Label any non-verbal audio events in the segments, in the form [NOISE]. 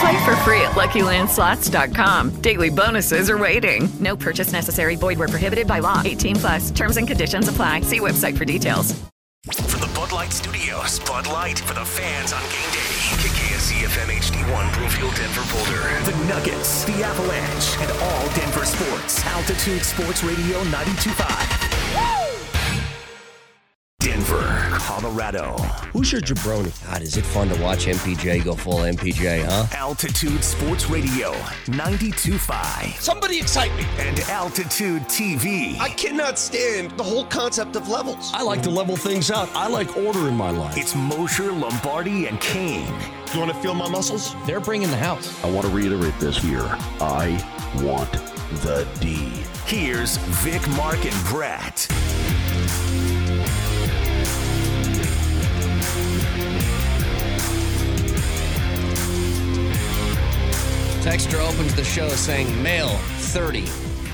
Play for free at LuckyLandSlots.com. Daily bonuses are waiting. No purchase necessary. Void where prohibited by law. 18 plus. Terms and conditions apply. See website for details. From the Bud Light Studios, Bud Light for the fans on game day. KKSC FM HD1 Broomfield, Denver, Boulder. The Nuggets, the Avalanche, and all Denver sports. Altitude Sports Radio 92.5. Denver, Colorado. Who's your jabroni? God, is it fun to watch MPJ go full MPJ, huh? Altitude Sports Radio 92.5. Somebody excite me. And Altitude TV. I cannot stand the whole concept of levels. I like to level things out. I like order in my life. It's Mosher, Lombardi, and Kane. You want to feel my muscles? They're bringing the house. I want to reiterate this here. I want the D. Here's Vic, Mark, and Brett. Texter opens the show saying, Male 30,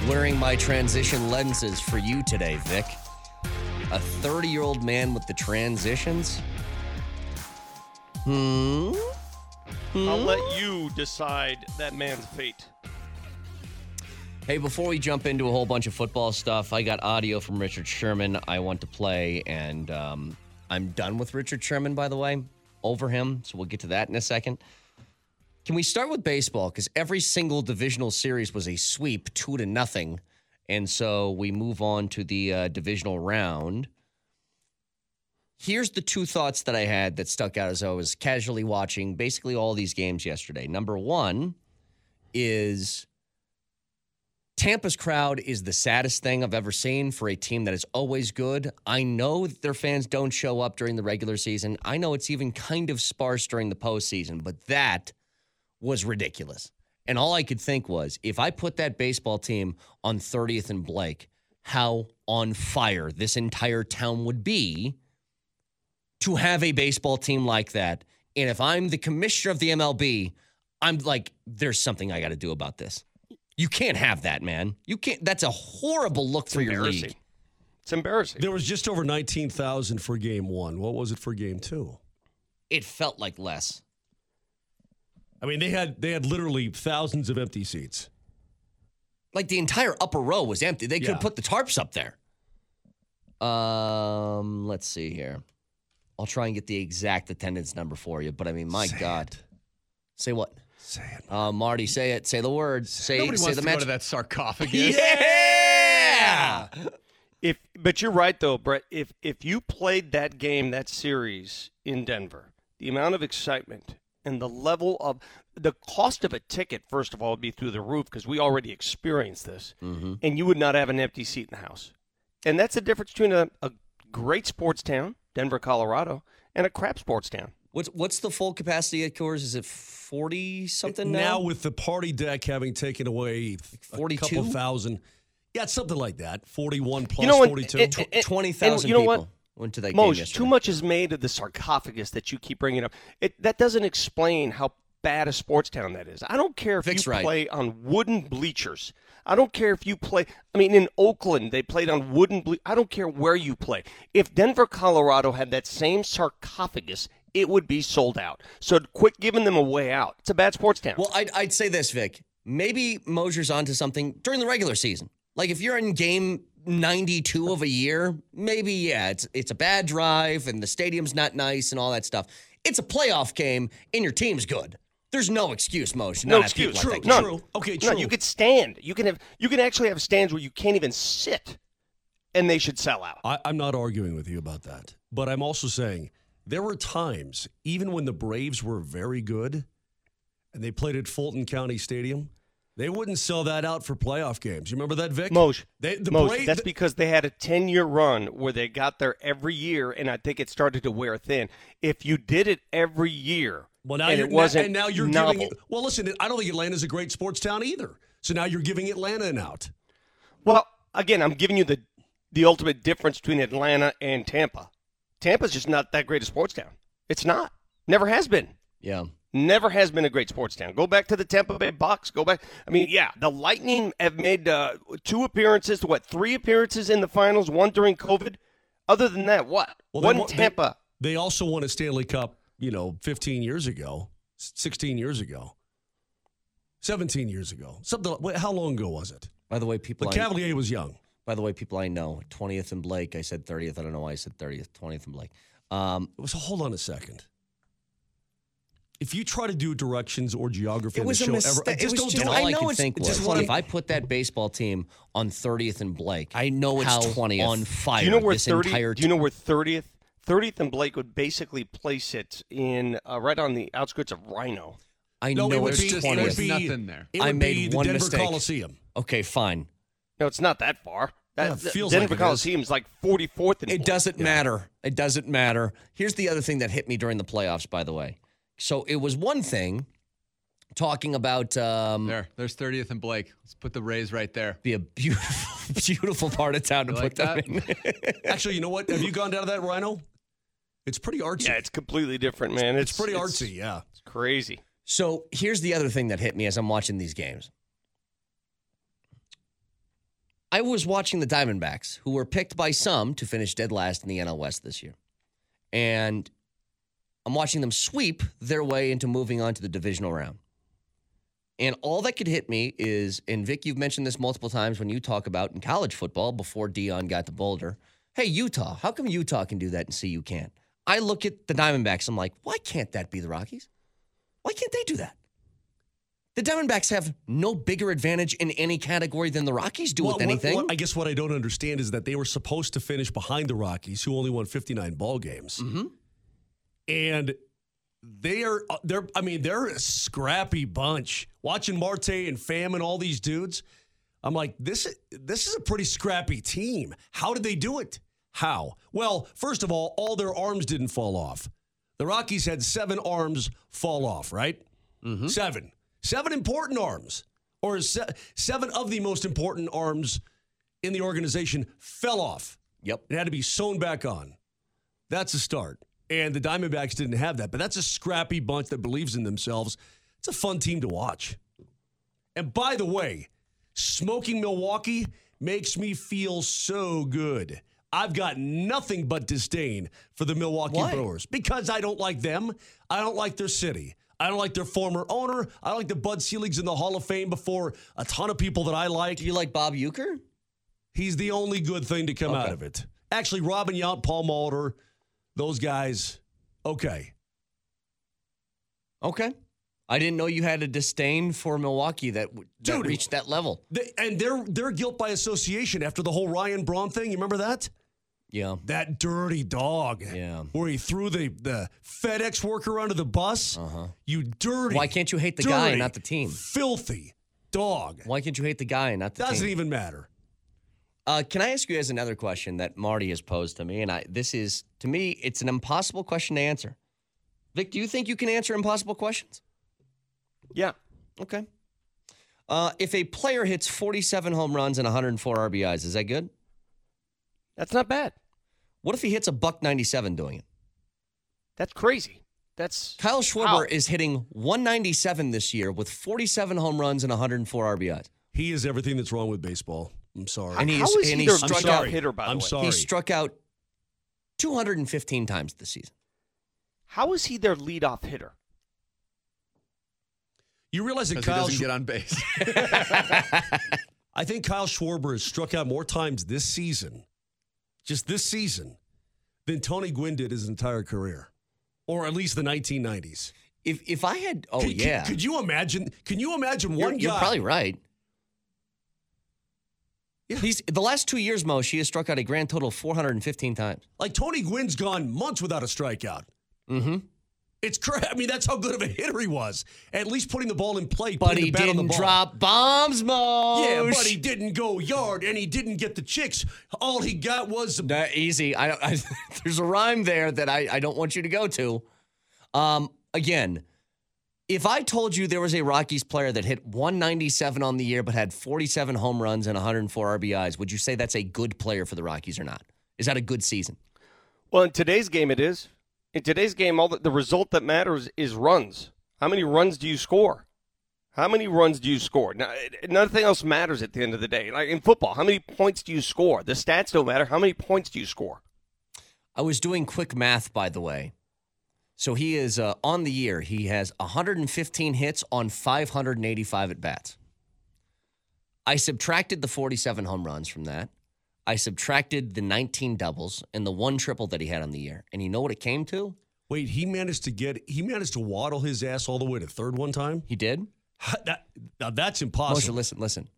wearing my transition lenses for you today, Vic. A 30 year old man with the transitions? Hmm? I'll let you decide that man's fate. Hey, before we jump into a whole bunch of football stuff, I got audio from Richard Sherman I want to play, and um, I'm done with Richard Sherman, by the way, over him. So we'll get to that in a second. Can we start with baseball? Because every single divisional series was a sweep, two to nothing. And so we move on to the uh, divisional round. Here's the two thoughts that I had that stuck out as I was casually watching basically all these games yesterday. Number one is Tampa's crowd is the saddest thing I've ever seen for a team that is always good. I know that their fans don't show up during the regular season. I know it's even kind of sparse during the postseason, but that was ridiculous. And all I could think was if I put that baseball team on 30th and Blake, how on fire this entire town would be to have a baseball team like that. And if I'm the commissioner of the MLB, I'm like, there's something I got to do about this. You can't have that, man. You can't. That's a horrible look It's for your league. It's embarrassing. There was just over 19,000 for game one. What was it for game two? It felt like less. I mean, they had they had literally thousands of empty seats. Like the entire upper row was empty. They could Yeah. have put the tarps up there. Um, let's see here. I'll try and get the exact attendance number for you. But I mean, my Say God, it. say what? Say it. Uh, Marty, say it. Say the word. Say, Nobody say wants the to match. go to that sarcophagus. Yeah. If but you're right though, Brett. If if you played that game, that series in Denver, the amount of excitement and the level of the cost of a ticket, first of all, would be through the roof because we already experienced this, Mm-hmm. and you would not have an empty seat in the house. And that's the difference between a, a great sports town, Denver, Colorado, and a crap sports town. What's what's the full capacity at Coors? Is it forty something now? Now with the party deck having taken away a couple thousand, yeah, it's something like that. Forty-one plus You know what? forty-two. And- and- twenty thousand you know people what? Went to that game Moj, yesterday. too much is made of the sarcophagus that you keep bringing up. It that doesn't explain how bad a sports town that is. I don't care if Vic's you right. play on wooden bleachers. I don't care if you play. I mean, in Oakland, they played on wooden blue. I don't care where you play. If Denver, Colorado had that same sarcophagus, it would be sold out. So quit giving them a way out. It's a bad sports town. Well, I'd, I'd say this, Vic. Maybe Mosier's onto something during the regular season. Like if you're in game 92 of a year, maybe yeah, it's it's a bad drive and the stadium's not nice and all that stuff. It's a playoff game and your team's good. There's no excuse, Moshe. no not have people excuse. like that. True. Okay, None. true. You could stand. You can have. You can actually have stands where you can't even sit, and they should sell out. I, I'm not arguing with you about that, but I'm also saying there were times, even when the Braves were very good, and they played at Fulton County Stadium, they wouldn't sell that out for playoff games. You remember that, Vic? Moshe, They, the Moshe, Bra- that's because they had a 10 year run where they got there every year, and I think it started to wear thin. If you did it every year, Well, now and it wasn't and now you're novel, giving. Well, listen, I don't think Atlanta's a great sports town either. So now you're giving Atlanta an out. Well, again, I'm giving you the the ultimate difference between Atlanta and Tampa. Tampa's just not that great a sports town. It's not. Never has been. Yeah. Never has been a great sports town. Go back to the Tampa Bay Bucks. Go back. I mean, yeah, the Lightning have made uh, two appearances. What three appearances in the finals? One during COVID. Other than that, what? Well, they One won- they- Tampa. They, also won a Stanley Cup, you know, 15 years ago, 16 years ago, 17 years ago. Something. How long ago was it? By the way, people. But I, Cavalier was young. by the way, people I know, 20th and Blake. I said 30th. I don't know why I said 30th. 20th and Blake. Um, So hold on a second. If you try to do directions or geography it on was the a show mistake. ever, It just don't just do all it. I, know could it's think was just what if I'm- put that baseball team on 30th and Blake, I know it's how 20th. on fire Do you know where this thirty? entire Do you know where thirtieth? Thirtieth and Blake would basically place it in uh, right on the outskirts of RiNo. I No, know it would it's be, it 20th. would be nothing there. It I made be the one Denver mistake. Coliseum. Okay, fine. No, it's not that far. That, Yeah, it feels Denver like it is. Coliseum's like forty fourth. It doesn't matter. It doesn't matter. Here's the other thing that hit me during the playoffs, by the way. So it was one thing talking about um, There, there's 30th and Blake. Let's put the Rays right there. be a beautiful, [LAUGHS] beautiful part of town to You put like them in. [LAUGHS] Actually, you know what? Have you gone down to that RiNo? It's pretty artsy. Yeah, it's completely different, man. it's, pretty artsy. Yeah. It's crazy. So here's the other thing that hit me as I'm watching these games. I was watching the Diamondbacks, who were picked by some to finish dead last in the NL West this year. And I'm watching them sweep their way into moving on to the divisional round. And all that could hit me is, and Vic, you've mentioned this multiple times when you talk about in college football before Dion got to Boulder. Hey, Utah, how come Utah can do that and CU can't? I look at the Diamondbacks, I'm like, why can't that be the Rockies? Why can't they do that? The Diamondbacks have no bigger advantage in any category than the Rockies do Well, with anything. what- I guess what I don't understand is that they were supposed to finish behind the Rockies, who only won 59 ball games. Mhm. And they are uh, they're I mean, they're a scrappy bunch. Watching Marte and Fam and all these dudes, I'm like, this this is a pretty scrappy team. How did they do it? How? Well, first of all, all their arms didn't fall off. The Rockies had seven arms fall off, right? Seven. Seven important arms, or se- seven of the most important arms in the organization fell off. Yep. It had to be sewn back on. That's a start. And the Diamondbacks didn't have that, but that's a scrappy bunch that believes in themselves. It's a fun team to watch. And by the way, smoking Milwaukee makes me feel so good. I've got nothing but disdain for the Milwaukee Why? Brewers because I don't like them. I don't like their city. I don't like their former owner. I don't like the Bud Selig's in the Hall of Fame before a ton of people that I like. do you like Bob Uecker? He's the only good thing to come Okay. out of it. Actually, Robin Yount, Paul Molitor, those guys, okay. Okay. I didn't know you had a disdain for Milwaukee that, that Dude. reached that level. They, and they're they're guilt by association after the whole Ryan Braun thing. You remember that? Yeah. That dirty dog. Yeah. Where he threw the, the FedEx worker under the bus. Uh-huh. You dirty. Why can't you hate the guy and not the team? Filthy dog. Why can't you hate the guy and not the team? Doesn't even matter. Uh, can I ask you guys another question that Marty has posed to me? And I, this is, to me, it's an impossible question to answer. Vic, do you think you can answer impossible questions? Yeah. Okay. Uh, if a player hits 47 home runs and 104 RBIs, is that good? That's not bad. What if he hits a buck 97 doing it? That's crazy. That's Kyle Schwarber How? is hitting 197 this year with 47 home runs and 104 RBIs. He is everything that's wrong with baseball. I'm sorry. And How he's, is he and he their struck leadoff out. hitter, by the I'm way? sorry. He struck out 215 times this season. How is he their leadoff hitter? You realize that Kyle. doesn't Sch- get on base. [LAUGHS] [LAUGHS] I think Kyle Schwarber has struck out more times this season, just this season, than Tony Gwynn did his entire career, or at least the 1990s. If if I had, oh Could- could- yeah, Could, you imagine? Can you imagine you're, one you're probably right. Yeah. He's the last two years, Mo. She has struck out a grand total of 415 times. Like Tony Gwynn's gone months without a strikeout. Mm-hmm. It's crazy. I mean, that's how good of a hitter he was. At least putting the ball in play. But he the bat on the didn't ball. drop bombs, Mo. Yeah, but he didn't go yard and he didn't get the chicks. All he got was Nah, easy. I, I [LAUGHS] there's a rhyme there that I, I don't want you to go to. Um, again, if I told you there was a Rockies player that hit 197 on the year but had 47 home runs and 104 RBIs, would you say that's a good player for the Rockies or not? Is that a good season? Well, in today's game, it is. In today's game, all the, the result that matters is runs. How many runs do you score? How many runs do you score? Now, nothing else matters at the end of the day. Like in football, how many points do you score? The stats don't matter. How many points do you score? I was doing quick math, by the way. So he is uh, on the year. He has 115 hits on 585 at bats. I subtracted the 47 home runs from that. I subtracted the 19 doubles and the one triple that he had on the year. And you know what it came to? Wait, he managed to get he managed to waddle his ass all the way to third one time. He did. That, now that's Moshe, impossible. listen, listen.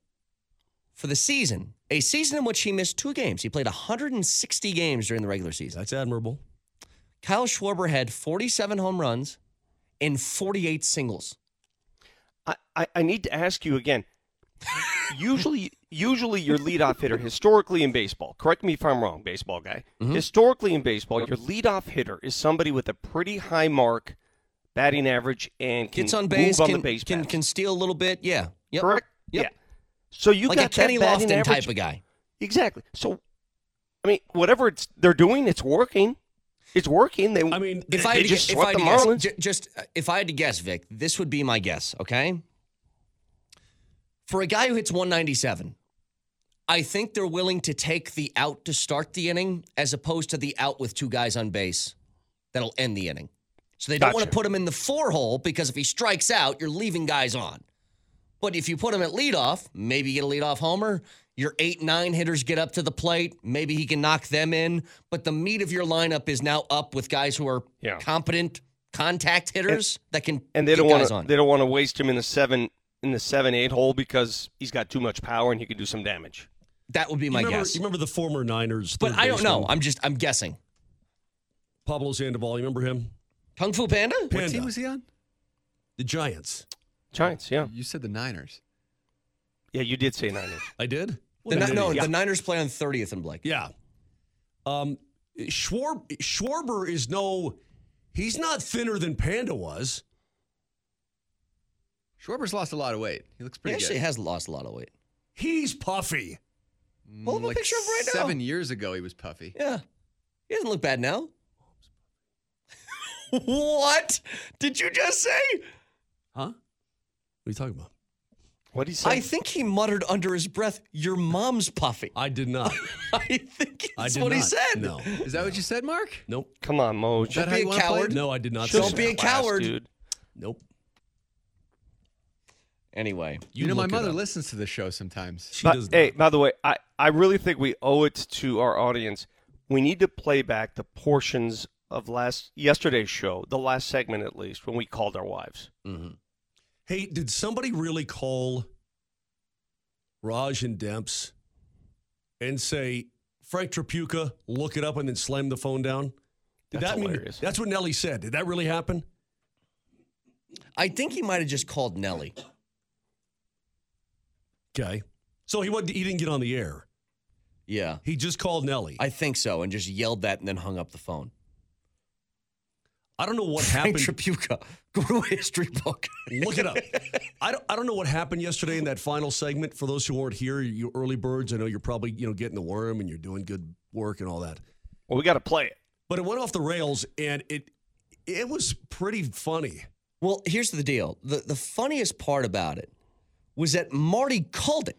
For the season, a season in which he missed two games, he played 160 games during the regular season. That's admirable. Kyle Schwarber had 47 home runs and 48 singles. I, I, I need to ask you again. usually, usually your leadoff hitter, historically in baseball, correct me if I'm wrong, baseball guy. Mm-hmm. Historically in baseball, your leadoff hitter is somebody with a pretty high mark batting average and can Gets on base, move on can, the base can, can steal a little bit. Yeah. Yep. correct? Yep. Yeah. So you like got a Kenny Lofton average- type of guy. Exactly. So, I mean, whatever it's they're doing, it's working. It's working. They, I mean, If I had to, just if I had to guess, just uh, if I had to guess, Vic, this would be my guess. Okay. For a guy who hits 197, I think they're willing to take the out to start the inning as opposed to the out with two guys on base that'll end the inning. So they don't want to put him in the four hole because if he strikes out, you're leaving guys on. But if you put him at leadoff, maybe you get a leadoff homer. Your eight, nine hitters get up to the plate. Maybe he can knock them in. But the meat of your lineup is now up with guys who are Yeah. competent contact hitters that can and they get don't want to on. they don't want to waste him in the seven in the seven eight hole because he's got too much power and he can do some damage. That would be my you remember, guess. You remember the former Niners? But I don't know. baseman, I'm just I'm guessing. Pablo Sandoval. You remember him? Kung Fu Panda? What team was he on? The Giants. Giants, yeah, You said the Niners. yeah, you did say Niners. I did. The, What Ni- no, idiot. the Niners play on 30th and Blake. Yeah. Um, Schwar- Schwarber is no. He's not thinner than Panda was. Schwarber's lost a lot of weight. He looks pretty. He pretty actually good. has lost a lot of weight. He's puffy. Pull up a picture of him right now. Seven years ago, he was puffy. Yeah. He doesn't look bad now. [LAUGHS] what did you just say? Huh? What are you talking about? What did he say? I think he muttered under his breath, Your mom's puffy. I did not. [LAUGHS] I think I that's did what he not. said. No. Is that what you said, Mark? Nope. Come on, Moj. that Don't how be you a wanna play coward. it? No, I did not. Show Don't be a class, coward. dude. Nope. Anyway, You, know, my look it mother up. listens to the show sometimes. She But, does hey, not. by the way, I, I really think we owe it to our audience. We need to play back the portions of last yesterday's show, the last segment at least, when we called our wives. Mm-hmm. Hey, did somebody really call Raj and Demps and say, Frank Trapuka, look it up and then slam the phone down? Did That's that mean hilarious. that's what Nelly said? Did that really happen? I think he might have just called Nelly. Okay. So he wasn't, he didn't get on the air. Yeah. He just called Nelly. I, I think so, and just yelled that and then hung up the phone. Don't know what Frank happened. Trapuka. [LAUGHS] Go to a history book. Look it up. [LAUGHS] I don't, I don't know what happened yesterday in that final segment. For those who weren't here, you early birds, I know you're probably you know getting the worm and you're doing good work and all that. Well, we got to play it. But it went off the rails and it it was pretty funny. Well, here's the deal. The the funniest part about it was that Marty called it.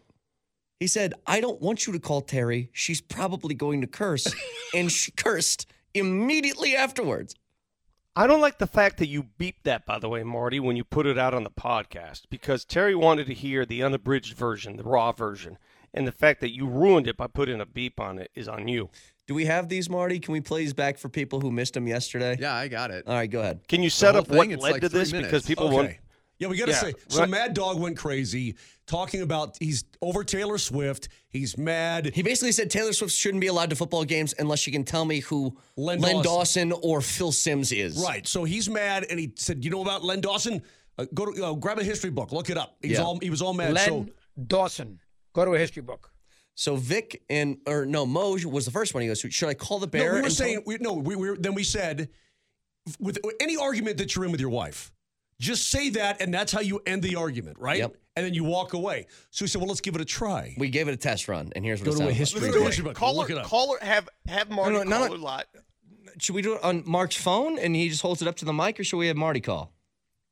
He said, I don't want you to call Terry. She's probably going to curse. [LAUGHS] and she cursed immediately afterwards. I don't like the fact that you beeped that, by the way, Marty, when you put it out on the podcast, because Terry wanted to hear the unabridged version, the raw version. And the fact that you ruined it by putting a beep on it is on you. Do we have these, Marty? Can we play these back for people who missed them yesterday? Yeah, I got it. All right, go ahead. Can you set up what thing, it's led like to this? minutes. Because people Okay. want. Yeah, we got to Yeah, say. So right. Mad Dog went crazy talking about he's over Taylor Swift. He's mad. He basically said Taylor Swift shouldn't be allowed to football games unless she can tell me who Len Len, Dawson. Dawson. or Phil Simms is. Right. So he's mad, and he said, "You know about Len Dawson? Uh, go to uh, grab a history book, look it up." He's Yeah. all he was all mad. Len so Dawson. Go to a history book. So Vic and or no Moj was the first one. He goes, "Should I call the bear?" no, we were and tell- saying we, no. We were then we said with any argument that you're in with your wife, just say that, and that's how you end the argument, right? Yep. And then you walk away. So he said, "Well, let's give it a try." we gave it a test run, and here's what Go it to a sounded history Let's book. do History it. book. Call Look her, it up. call her, have, have Marty no, no, call no. her lot. Should we do it on Mark's phone and he just holds it up to the mic, or should we have Marty call?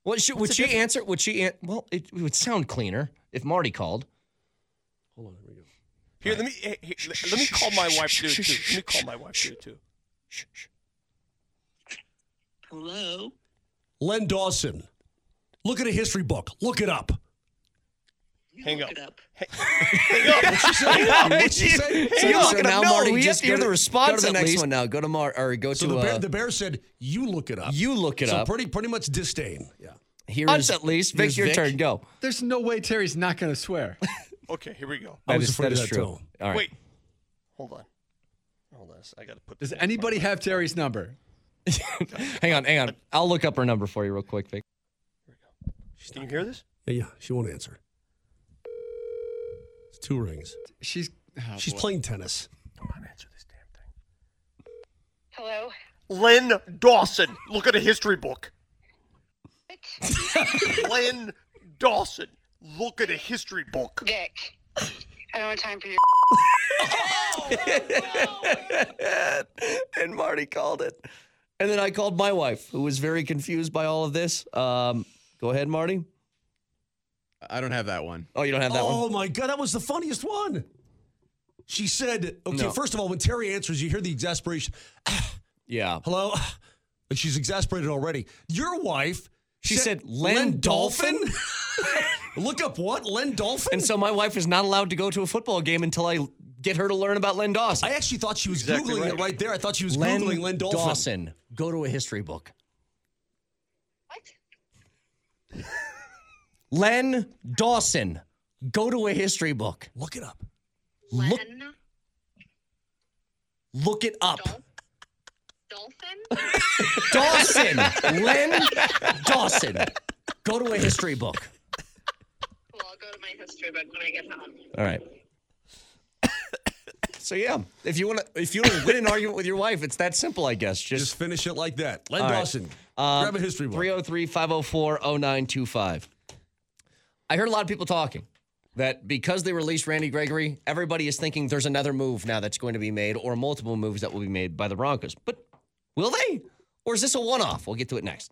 What should, would she difference? answer? Would she? An- well, it, it would sound cleaner if Marty called. Hold on, here we go. Here, let me eh, here, let me call my wife too. too. Let me call my wife too. too. Hello? Len Dawson. Look at a history book. Look it up. Hang Look up. up. Hang up. What'd she say? What'd she say? So, on. so now Marty we just have to hear go the response Go to the next least. one now. Go to Mar or go So to the bear, uh, the bear said, "You look it up." you look it so up. So pretty pretty much disdain. Yeah. Here's Us at least. Vic, here's your turn. Go. There's no way Terry's not going to swear. [LAUGHS] Okay, here we go. I was is- afraid that of is that true. too. All right. Wait. Hold on. Hold on. I got to put. Does anybody have Terry's number? [LAUGHS] hang on, hang on. I'll look up her number for you real quick, Vic. Can you hear this? Yeah, yeah. She won't answer. It's two rings. She's oh, She's boy. playing tennis. Come on, answer this damn thing. Hello? Len Dawson. Look at a history book. [LAUGHS] Lynn Dawson. Look at a history book. Vic. I don't have time for your [LAUGHS] and Marty called it. And then I called my wife, who was very confused by all of this. Um, go ahead, Marty. I don't have that one. Oh, you don't have that oh one? my god, that was the funniest one. She said, "Okay, No. first of all, when Terry answers, you hear the exasperation. [SIGHS] Yeah. Hello, [SIGHS] and she's exasperated already. Your wife." She said, "Len Dolphin?" [LAUGHS] Look up what Len Dolphin. And so my wife is not allowed to go to a football game until I get her to learn about Len Dawson. I actually thought she was Exactly googling right. it right there. I thought she was Len googling Len Dolphin. Dawson. Go to a history book. What? [LAUGHS] Len Dawson. Go to a history book. Look it up. Look, Len look it up. Dol- Dolphin? Dawson. [LAUGHS] Len Dawson. Go to a history book. Well, I'll go to my history book when I get home. All right. So yeah, if you want to, if you want to win an argument with your wife, it's that simple, I guess. Just, Just finish it like that. Len All right. Dawson. um, grab a history book. 303-504-0925. I heard a lot of people talking that because they released Randy Gregory, everybody is thinking there's another move now that's going to be made or multiple moves that will be made by the Broncos. But will they? Or is this a one-off? We'll get to it next.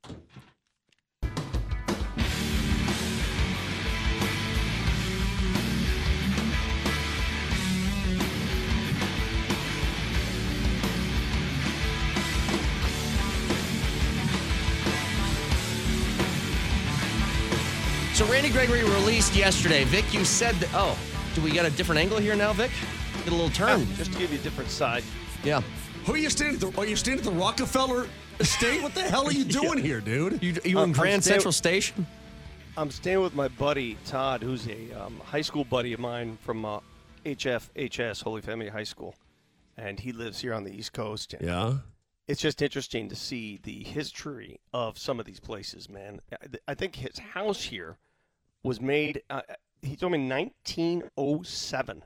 Gregory released yesterday. Vic, you said that. Oh, do we got a different angle here now, Vic? Get a little turn. Just to give you a different side. Yeah. Who are you standing at? The, are you standing at the Rockefeller Estate? What the hell are you [LAUGHS] doing here, dude? You, you Uh, in Grand staying- Central Station? I'm staying with my buddy Todd, who's a um, high school buddy of mine from uh, HFHS, Holy Family High School, and he lives here on the East Coast. And Yeah. It's just interesting to see the history of some of these places, man. I- I think his house here was made. Uh, he told me 1907,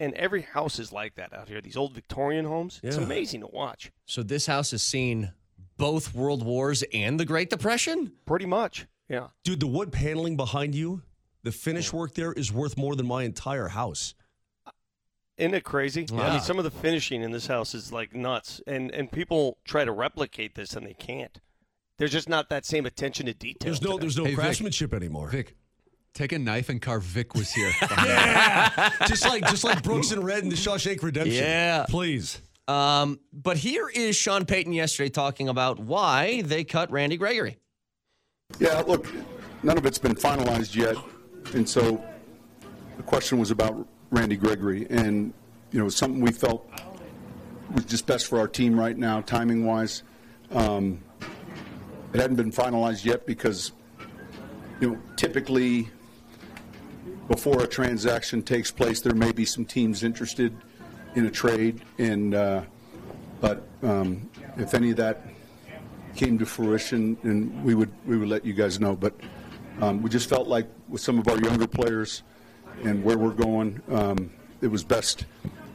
and every house is like that out here. These old Victorian homes. It's amazing to watch. So this house has seen both World Wars and the Great Depression? Pretty much. Yeah. Dude, the wood paneling behind you, the finish work there is worth more than my entire house. Isn't it crazy? I mean, some of the finishing in this house is like nuts, and and people try to replicate this and they can't. There's just not that same attention to detail. There's no today. there's no craftsmanship anymore. Vic, take a knife and carve Vic was here. [LAUGHS] Yeah. just like just like Brooks and Red in the Shawshank Redemption. Yeah. Please. Um, but here is Sean Payton yesterday talking about why they cut Randy Gregory. Yeah, look, none of it's been finalized yet, and so the question was about Randy Gregory, and you know, something we felt was just best for our team right now, timing wise. Um, it hadn't been finalized yet because, you know, typically before a transaction takes place, there may be some teams interested in a trade, and uh, but um, if any of that came to fruition, and we would we would let you guys know. But um, we just felt like with some of our younger players and where we're going, um, it was best.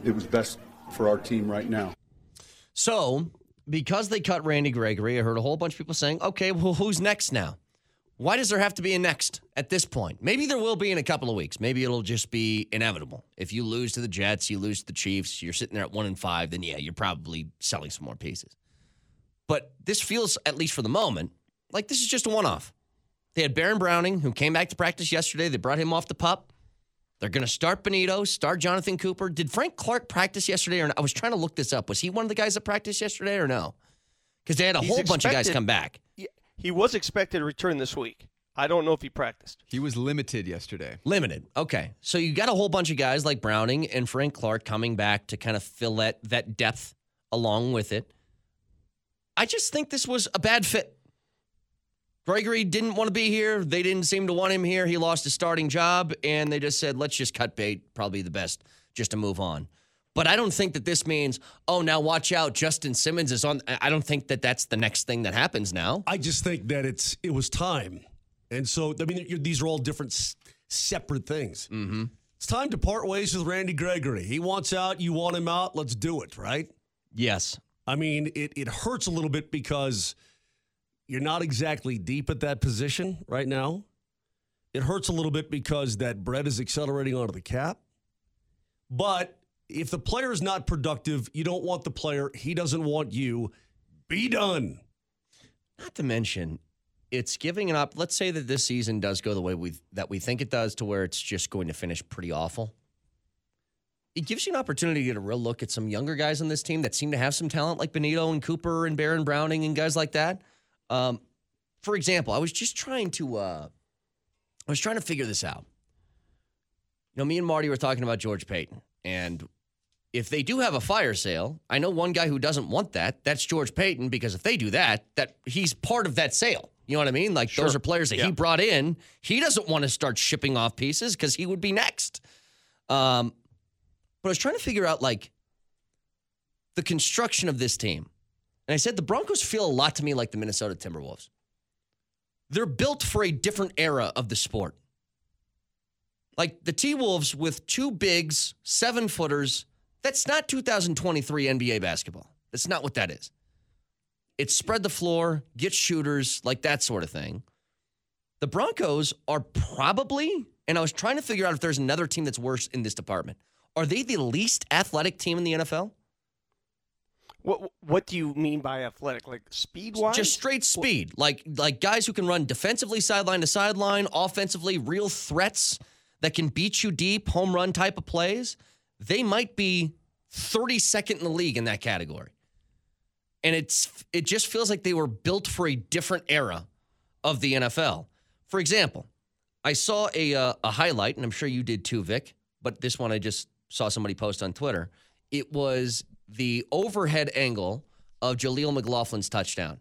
It was best for our team right now. So, because they cut Randy Gregory, I heard a whole bunch of people saying, okay, well, who's next now? Why does there have to be a next at this point? Maybe there will be in a couple of weeks. Maybe it'll just be inevitable. If you lose to the Jets, you lose to the Chiefs, you're sitting there at one and five, then yeah, you're probably selling some more pieces. But this feels, at least for the moment, like this is just a one off. They had Baron Browning, who came back to practice yesterday. They brought him off the pup. They're going to start Bonitto, start Jonathan Cooper. Did Frank Clark practice yesterday or not? I was trying to look this up. Was he one of the guys that practiced yesterday or no? Because they had a He's whole bunch of guys come back. Yeah, He was expected to return this week. I don't know if he practiced. He was limited yesterday. Limited. Okay. So you got a whole bunch of guys like Browning and Frank Clark coming back to kind of fill that, that depth along with it. I just think this was a bad fit. Gregory didn't want to be here. They didn't seem to want him here. He lost his starting job, and they just said, let's just cut bait. Probably the best just to move on. But I don't think that this means, oh, now watch out. Justin Simmons is on. I don't think that that's the next thing that happens now. I just think that it's it was time, and so I mean you're, these are all different, separate things. Mm-hmm. It's time to part ways with Randy Gregory. He wants out. You want him out. Let's do it. Right? Yes. I mean, it it hurts a little bit because you're not exactly deep at that position right now. It hurts a little bit because that bread is accelerating onto the cap. But if the player is not productive, you don't want the player. He doesn't want you. Be done. Not to mention, it's giving an up. Let's say that this season does go the way we that we think it does, to where it's just going to finish pretty awful. It gives you an opportunity to get a real look at some younger guys on this team that seem to have some talent, like Bonitto and Cooper and Baron Browning and guys like that. Um, for example, I was just trying to, uh, I was trying to figure this out. You know, me and Marty were talking about George Paton, and if they do have a fire sale, I know one guy who doesn't want that. That's George Paton because if they do that, that he's part of that sale. You know what I mean? Like those are players that Yeah. he brought in. He doesn't want to start shipping off pieces because he would be next. Um, but I was trying to figure out like the construction of this team. And I said the Broncos feel a lot to me like the Minnesota Timberwolves. They're built for a different era of the sport. Like the T Wolves with two bigs, seven footers, that's not 2023 NBA basketball. That's not what that is. It's spread the floor, get shooters, like that sort of thing. The Broncos are probably, and I was trying to figure out if there's another team that's worse in this department. Are they the least athletic team in the NFL? What What do you mean by athletic? Like speed wise? Just straight speed, like like guys who can run defensively sideline to sideline, offensively real threats that can beat you deep, home run type of plays. They might be 32nd in the league in that category. And it's it just feels like they were built for a different era of the NFL. For example, I saw a uh, a highlight, and I'm sure you did too, Vic. But this one I just saw somebody post on Twitter. It was the overhead angle of Jaleel McLaughlin's touchdown.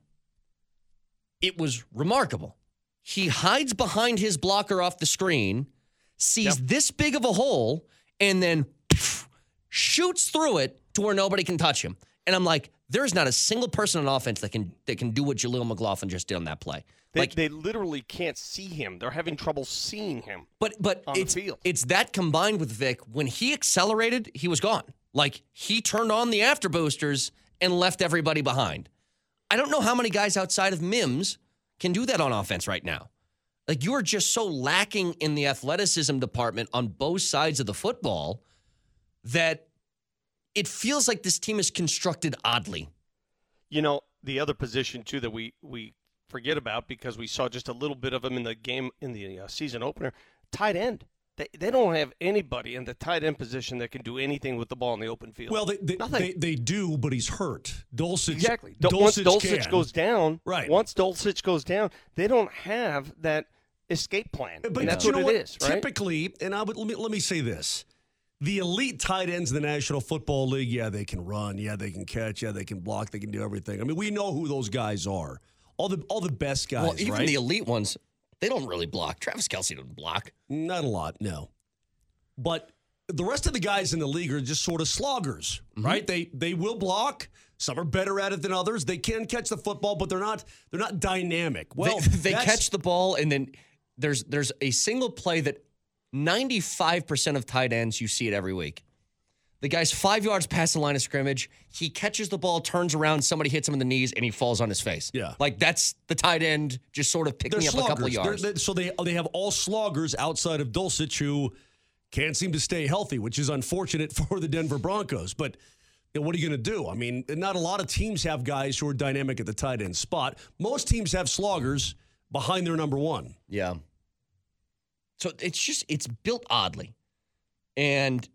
It was remarkable. He hides behind his blocker off the screen, sees this big of a hole, and then pff, shoots through it to where nobody can touch him. And I'm like, There is not a single person on offense that can that can do what Jaleel McLaughlin just did on that play. They, like they literally can't see him. They're having trouble seeing him. But but on the it's field. it's that combined with Vic. When he accelerated, he was gone. Like he turned on the after boosters and left everybody behind. I don't know how many guys outside of Mims can do that on offense right now. Like you are just so lacking in the athleticism department on both sides of the football that it feels like this team is constructed oddly. You know, the other position too that we we forget about because we saw just a little bit of him in the game in the uh, season opener, tight end. They, they don't have anybody in the tight end position that can do anything with the ball in the open field. Well, they they, they, they do, but he's hurt. Dulcich Exactly. Dul- once Dulcich can. goes down, Right. Once Dulcich goes down, they don't have that escape plan. But and that's you what know it what? is, right? Typically, and I would let me, let me say this: the elite tight ends in the National Football League, yeah, they can run, yeah, they can catch, yeah, they can block, they can do everything. I mean, we know who those guys are. All the all the best guys, well, even right? the elite ones, they don't really block. Travis Kelce doesn't block. Not a lot, no. But the rest of the guys in the league are just sort of sloggers, Mm-hmm. right? They they will block. Some are better at it than others. They can catch the football, but they're not they're not dynamic. Well, [LAUGHS] they, they catch the ball and then there's there's a single play that 95% of tight ends you see it every week. The guy's five yards past the line of scrimmage. He catches the ball, turns around, somebody hits him in the knees, and he falls on his face. Yeah. Like that's the tight end just sort of picking They're up a couple of yards. They're- they- so they they have all sloggers outside of Dulcich who can't seem to stay healthy, which is unfortunate [LAUGHS] for the Denver Broncos. But you know, what are you going to do? I mean, not a lot of teams have guys who are dynamic at the tight end spot. Most teams have sloggers behind their number one. Yeah. So it's just it's built oddly. And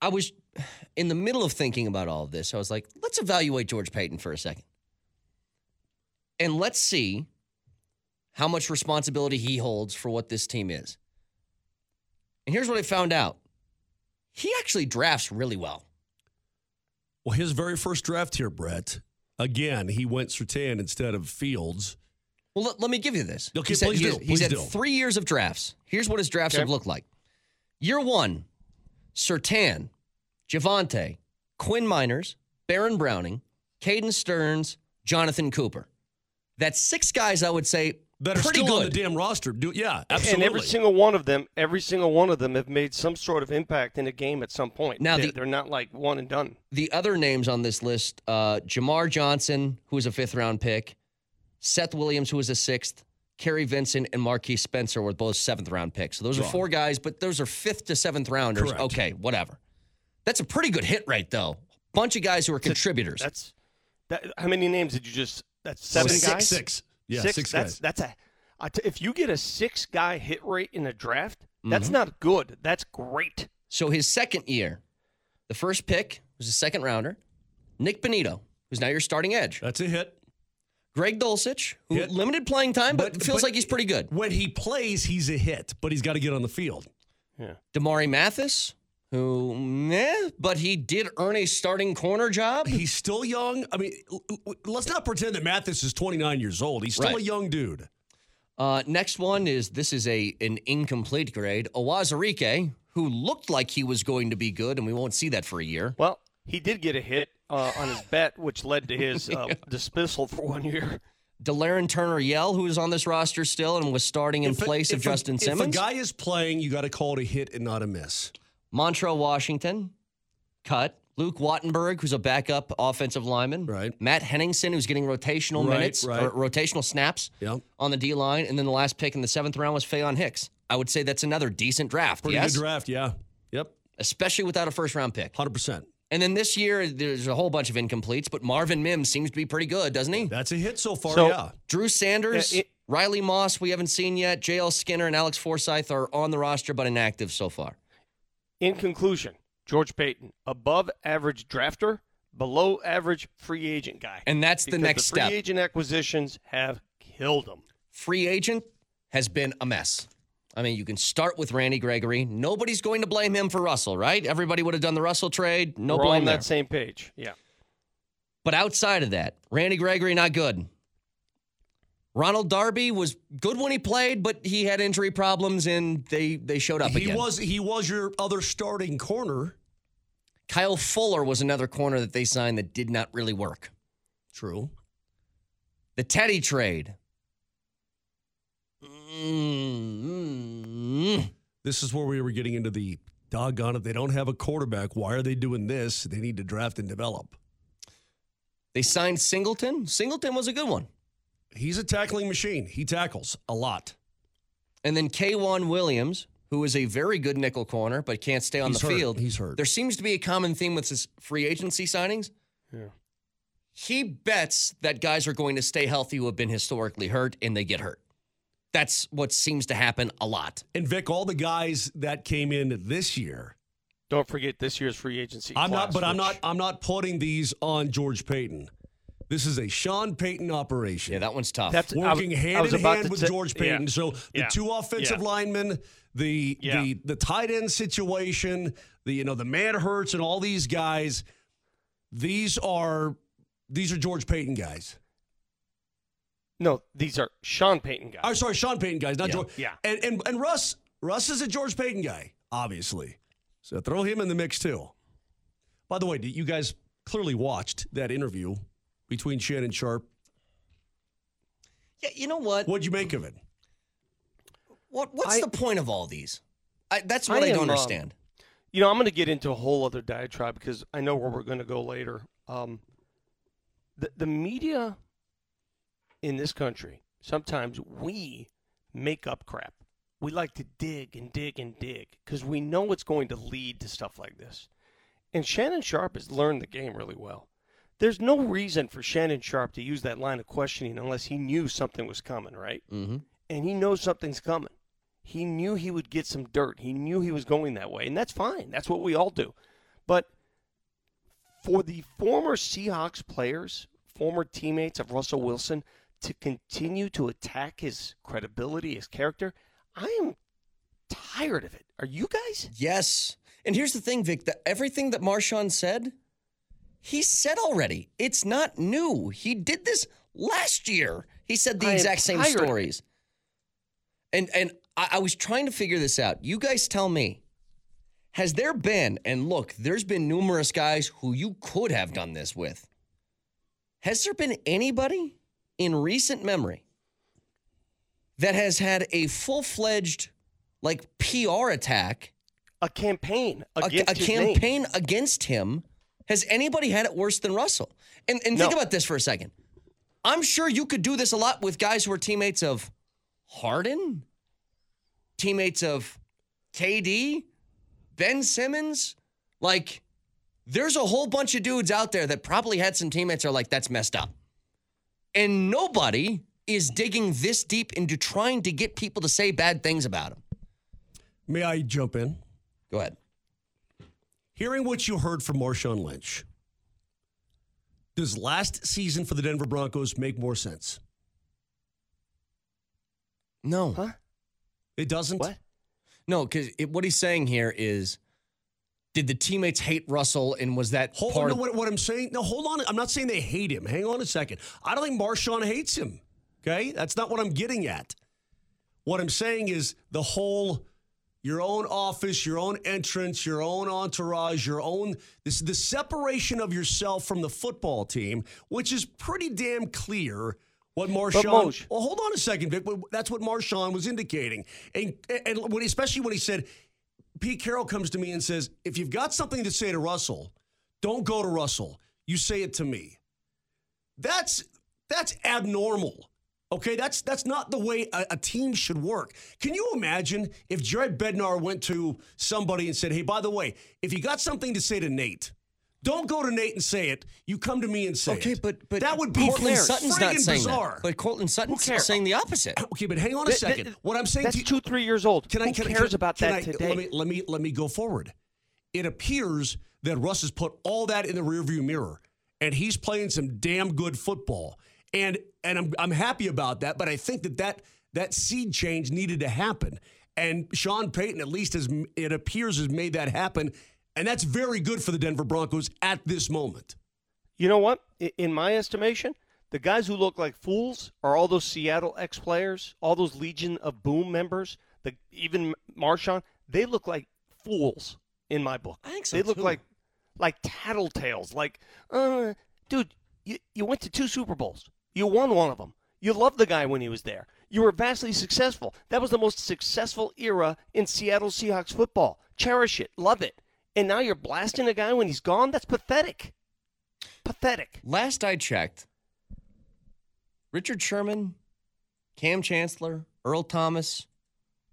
I was in the middle of thinking about all of this. I was like, let's evaluate George Paton for a second. And let's see how much responsibility he holds for what this team is. And here's what I found out. He actually drafts really well. Well, his very first draft here, Brett, again, he went Surtain instead of Fields. Well, let, let me give you this. Okay, he's had, please he's, do, he's please had do. three years of drafts. Here's what his drafts Okay. have looked like. Year one, Surtain, Javonte, Quinn Meinerz, Baron Browning, Caden Sterns, Jonathan Cooper. That's six guys I would say That are pretty still good. on the damn roster. Do, yeah, absolutely. And every single one of them, every single one of them have made some sort of impact in a game at some point. Now, they're, the- they're not like one and done. the other names on this list uh, Jamar Johnson, who was a fifth round pick, Seth Williams, who was a sixth, Kary Vincent, and Marquiss Spencer were both seventh round picks. So those are four guys, but those are fifth to seventh rounders. Correct. Okay, whatever. That's a pretty good hit rate, though. Bunch of guys who are contributors. That's that. How many names did you just? That's seven six, guys. Six. Yeah, six. six, that's guys. that's a. I t- if you get a six guy hit rate in a draft, that's Mhm. not good. That's great. So his second year, the first pick was a second rounder, Nick Bonitto, who's now your starting edge. That's a hit. Greg Dulcich, who Hit. limited playing time, but, feels but like he's pretty good. When he plays, he's a hit, but he's got to get on the field. Yeah. Damarri Mathis, who meh, but he did earn a starting corner job. He's still young. I mean, l- l- let's not pretend that Mathis is 29 years old. He's still Right. a young dude. Uh, next one is this is a an incomplete grade. Uwazurike, who looked like he was going to be good, and we won't see that for a year. Well, he did get a hit uh, on his bet, which led to his [LAUGHS] uh, dismissal for one year. Delarrin Turner Yell, who is on this roster still and was starting in If a- place of if a- Justin Simmons. If a guy is playing, you got to call it a hit and not a miss. Montrell Washington, cut. Luke Wattenberg, who's a backup offensive lineman. Right. Matt Henningsen, who's getting rotational Right, minutes right. or rotational snaps Yeah. on the D line. And then the last pick in the seventh round was Faion Hicks. I would say that's another decent draft. Pretty yes. good draft, yeah. Yep, Especially without a first round pick. 100%. And then this year, there's a whole bunch of incompletes, but Marvin Mims seems to be pretty good, doesn't he? That's a hit so far, So- yeah. Drew Sanders, Yeah, it- Riley Moss, we haven't seen yet. JL Skinner and Alex Forsyth are on the roster, but inactive so far. In conclusion, George Paton, above average drafter, below average free agent guy. And that's the Because next free step. Free agent acquisitions have killed him. Free agent has been a mess. I mean, you can start with Randy Gregory. Nobody's going to blame him for Russell, right? Everybody would have done the Russell trade. No We're blame on there. that same page. Yeah. But outside of that, Randy Gregory not good. Ronald Darby was good when he played, but he had injury problems and they they showed up He again. was he was your other starting corner. Kyle Fuller was another corner that they signed that did not really work. True. The Teddy trade. Mm-hmm. This is where we were getting into the doggone it. They don't have a quarterback. Why are they doing this? They need to draft and develop. They signed Singleton. Singleton was a good one. He's a tackling machine. He tackles a lot. And then K'Waun Williams, who is a very good nickel corner but can't stay on He's the hurt. field. He's hurt. There seems to be a common theme with his free agency signings. Yeah. He bets that guys are going to stay healthy who have been historically hurt and they get hurt. That's what seems to happen a lot. And Vic, all the guys that came in this year. Don't forget this year's free agency. I'm not, class, but I'm not. I'm not putting these on George Paton. This is a Sean Payton operation. Yeah, that one's tough. That's- I was- working I hand was in about hand to with t- George yeah. Payton. So the Yeah. two offensive Yeah. linemen, the Yeah. the the tight end situation, the you know the man hurts and all these guys. These are these are George Paton guys. No, these are Sean Payton guys. I'm sorry, Sean Payton guys, not Yeah. George. Yeah. And and and Russ Russ is a George Paton guy, obviously. So throw him in the mix too. By the way, you guys clearly watched that interview between Shannon Sharpe. Yeah, you know what? What'd you make of it? What What's I- the point of all these? I, that's what I, am, don't um, understand. you know, I'm going to get into a whole other diatribe because I know where we're going to go later. Um, the the media in this country sometimes we make up crap. We like to dig and dig and dig because we know it's going to lead to stuff like this. And Shannon Sharpe has learned the game really well. There's no reason for Shannon Sharpe to use that line of questioning unless he knew something was coming, right? Mm-hmm. and he knows something's coming. He knew he would get some dirt. He knew he was going that way, and that's fine. That's what we all do. But for the former Seahawks players, former teammates of Russell Wilson, to continue to attack his credibility, his character, I am tired of it. Are you guys? Yes. And here's the thing, Vic. That everything that Marshawn said, he said already. It's not new. He did this last year. He said the I exact same stories. And and I, I was trying to figure this out. You guys tell me. Has there been, and look, there's been numerous guys who you could have done this with. Has there been anybody in recent memory that has had a full fledged, like, PR attack A campaign a, against a name. campaign against him. Has anybody had it worse than Russell? And and think No. about this for a second. I'm sure you could do this a lot with guys who are teammates of Harden, teammates of KD, Ben Simmons. Like, there's a whole bunch of dudes out there that probably had some teammates that are like, that's messed up. And nobody is digging this deep into trying to get people to say bad things about him. May I jump in? Go ahead. Hearing what you heard from Marshawn Lynch, does last season for the Denver Broncos make more sense? No. Huh? It doesn't? What? No, because what he's saying here is, did the teammates hate Russell, and was that Hold part on, of? no, what, what I'm saying, no, hold on. I'm not saying they hate him. Hang on a second. I don't think Marshawn hates him. Okay? That's not what I'm getting at. What I'm saying is the whole your own office, your own entrance, your own entourage, your own this the separation of yourself from the football team, which is pretty damn clear what Marshawn. Well, hold on a second, Vic. That's what Marshawn was indicating, and and when especially when he said, Pete Carroll comes to me and says, if you've got something to say to Russell, don't go to Russell. You say it to me. That's that's abnormal. Okay, that's that's not the way a, a team should work. Can you imagine if Jared Bednar went to somebody and said, "Hey, by the way, if you got something to say to Nate, don't go to Nate and say it. You come to me and say Okay, it." but but that would be Courtland Sutton's not saying bizarre. that. But Courtland Sutton's saying the opposite. Okay, but hang on a Th- th- second. what I'm saying That's to you, two, three years old. can I, Who can, cares can- about can that I- today? Let me let me let me go forward. It appears that Russ has put all that in the rearview mirror, and he's playing some damn good football, and and I'm I'm happy about that. But I think that that that seed change needed to happen, and Sean Payton at least has it appears has made that happen, and that's very good for the Denver Broncos at this moment. You know what? In my estimation, the guys who look like fools are all those Seattle ex players, all those Legion of Boom members, the even Marshawn. They look like fools in my book. I think so, They look too. like like tattletales. Like, uh, dude, you, you went to two Super Bowls. You won one of them. You loved the guy when he was there. You were vastly successful. That was the most successful era in Seattle Seahawks football. Cherish it. Love it. And now you're blasting a guy when he's gone? That's pathetic. Pathetic. Last I checked, Richard Sherman, Kam Chancellor, Earl Thomas,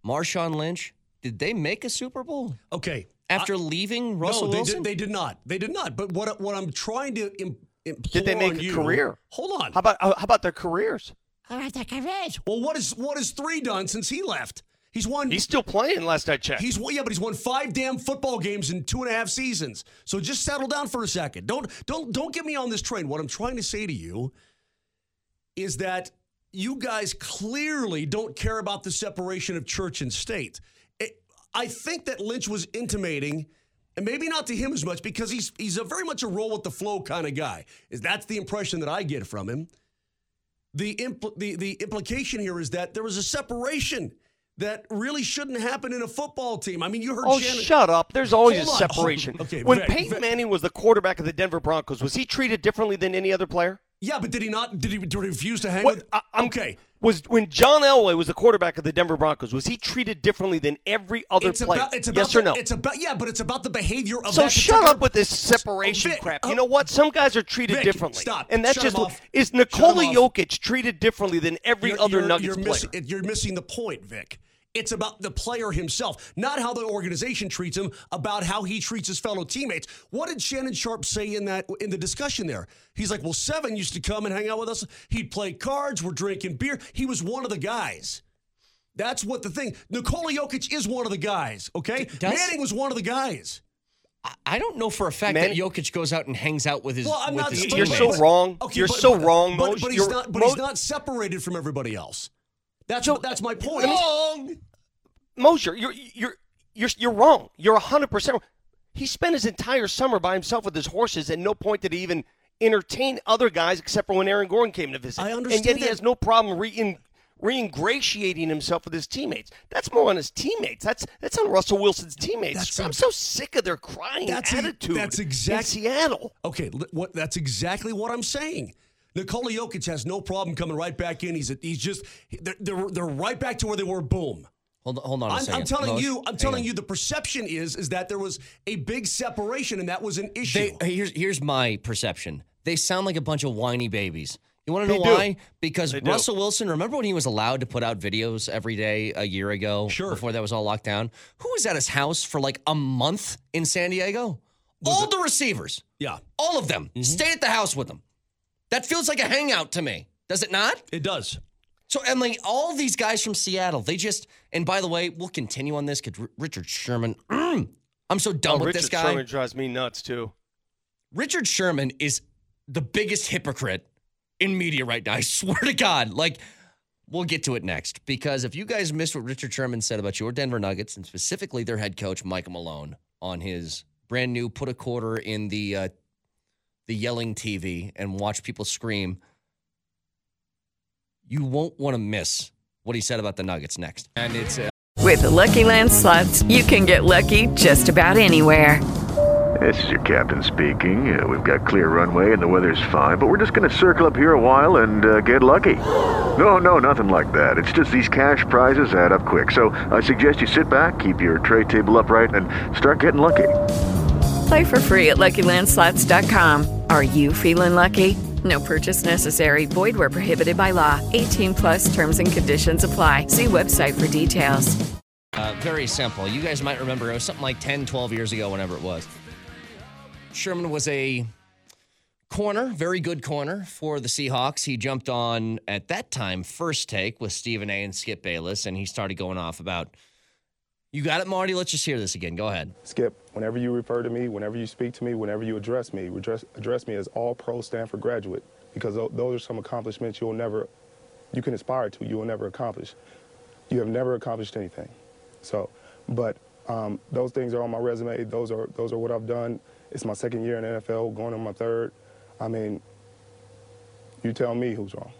Marshawn Lynch, did they make a Super Bowl? Okay. After leaving Russell no, they Wilson? Did, they did not. They did not. But what what I'm trying to Im- implore Did they make on a you, career? Hold on. How about how about their careers? How about their careers? Well, what is what has three done since he left? He's won. He's still playing. Last I checked. He's yeah, but he's won five damn football games in two and a half seasons. So just settle down for a second. Don't don't don't get me on this train. What I'm trying to say to you is that you guys clearly don't care about the separation of church and state. It, I think that Lynch was intimating, and maybe not to him as much because he's he's a very much a roll with the flow kind of guy. Is that's the impression that I get from him. The impl- the the implication here is that there was a separation that really shouldn't happen in a football team. I mean, you heard. Oh, Shannon- shut up. There's always Hold a on. separation. Hold- [LAUGHS] okay, when Vic, Peyton Manning was the quarterback of the Denver Broncos, was he treated differently than any other player? Yeah, but did he not? Did he, did he refuse to hang What- with? I- I'm- okay. Was when John Elway was the quarterback of the Denver Broncos, was he treated differently than every other It's player? about, it's about yes the, or no? It's about yeah, but it's about the behavior of so shut particular- up with this separation Vic, crap. oh. You know what? Some guys are treated Vic, differently. stop. And that's Shut just is Nikola. Jokic treated differently than every You're- other you're- Nuggets you're player. missing, you're missing the point, Vic. It's about the player himself, not how the organization treats him, about how he treats his fellow teammates. What did Shannon Sharpe say in that in the discussion there? He's like, "Well, Seven used to come and hang out with us. He'd play cards. We're drinking beer. He was one of the guys." That's what the thing. Nikola Jokic is one of the guys. Okay, Does- Manning was one of the guys. I don't know for a fact Man- that Jokic goes out and hangs out with his. Well, I'm with not. his You're so wrong. Okay, You're but- so but- wrong, But, but he's not. But he's not separated from everybody else. That's So- that's my point. Wrong. Mosher, you're you're you're you're wrong. You're hundred percent. wrong. He spent his entire summer by himself with his horses. At no point did he even entertain other guys except for when Aaron Gordon came to visit. I understand. And yet he has no problem re re-ingratiating himself with his teammates. That's more on his teammates. That's that's on Russell Wilson's teammates. That's I'm a- so sick of their crying That's a- attitude. that's in exactly Seattle. Okay, what that's exactly what I'm saying. Nikola Jokic has no problem coming right back in. He's a, he's just they're, they're they're right back to where they were. Boom. Hold on, hold on a I'm, 2nd I'm telling you, I'm telling you, the perception is is that there was a big separation, and that was an issue. They, here's here's my perception. They sound like a bunch of whiny babies. You want to They know do. why? Because They do. Russell Wilson, remember when he was allowed to put out videos every day a year ago? Sure. Before that was all locked down? Who was at his house for like a month in San Diego? all the receivers. yeah, All of them. Mm-hmm. Stayed at the house with them. That feels like a hangout to me. Does it not? it does. So, Emily, all these guys from Seattle, they just, and by the way, we'll continue on this because Richard Sherman, mm, I'm so done Oh, with Richard this guy. Richard Sherman drives me nuts too. Richard Sherman is the biggest hypocrite in media right now. I [LAUGHS] swear to God. Like, we'll get to it next because if you guys missed what Richard Sherman said about your Denver Nuggets and specifically their head coach Michael Malone on his brand new put a quarter in the uh, the yelling TV and watch people scream, you won't want to miss what he said about the Nuggets next. And it's uh, With the Lucky Land slots, you can get lucky just about anywhere. This is your captain speaking. Uh, we've got clear runway and the weather's fine, but we're just going to circle up here a while and uh, get lucky. No, no, nothing like that. It's just these cash prizes add up quick. So I suggest you sit back, keep your tray table upright, and start getting lucky. Play for free at LuckyLandSlots.com. Are you feeling lucky? No purchase necessary. Void where prohibited by law. 18 plus terms and conditions apply. See website for details. Uh, very simple. You guys might remember it was something like 10, 12 years ago, whenever it was. Sherman was a corner, very good corner for the Seahawks. He jumped on at that time first take with Stephen A. and Skip Bayless, and he started going off about. You got it, Marty. Let's just hear this again. Go ahead. Skip, whenever you refer to me, whenever you speak to me, whenever you address me, address, address me as all pro Stanford graduate because tho- those are some accomplishments you'll never, you can aspire to, you will never accomplish. You have never accomplished anything. So, but um, those things are on my resume. Those are those are what I've done. It's my second year in the NFL, going on my third. I mean, you tell me who's wrong.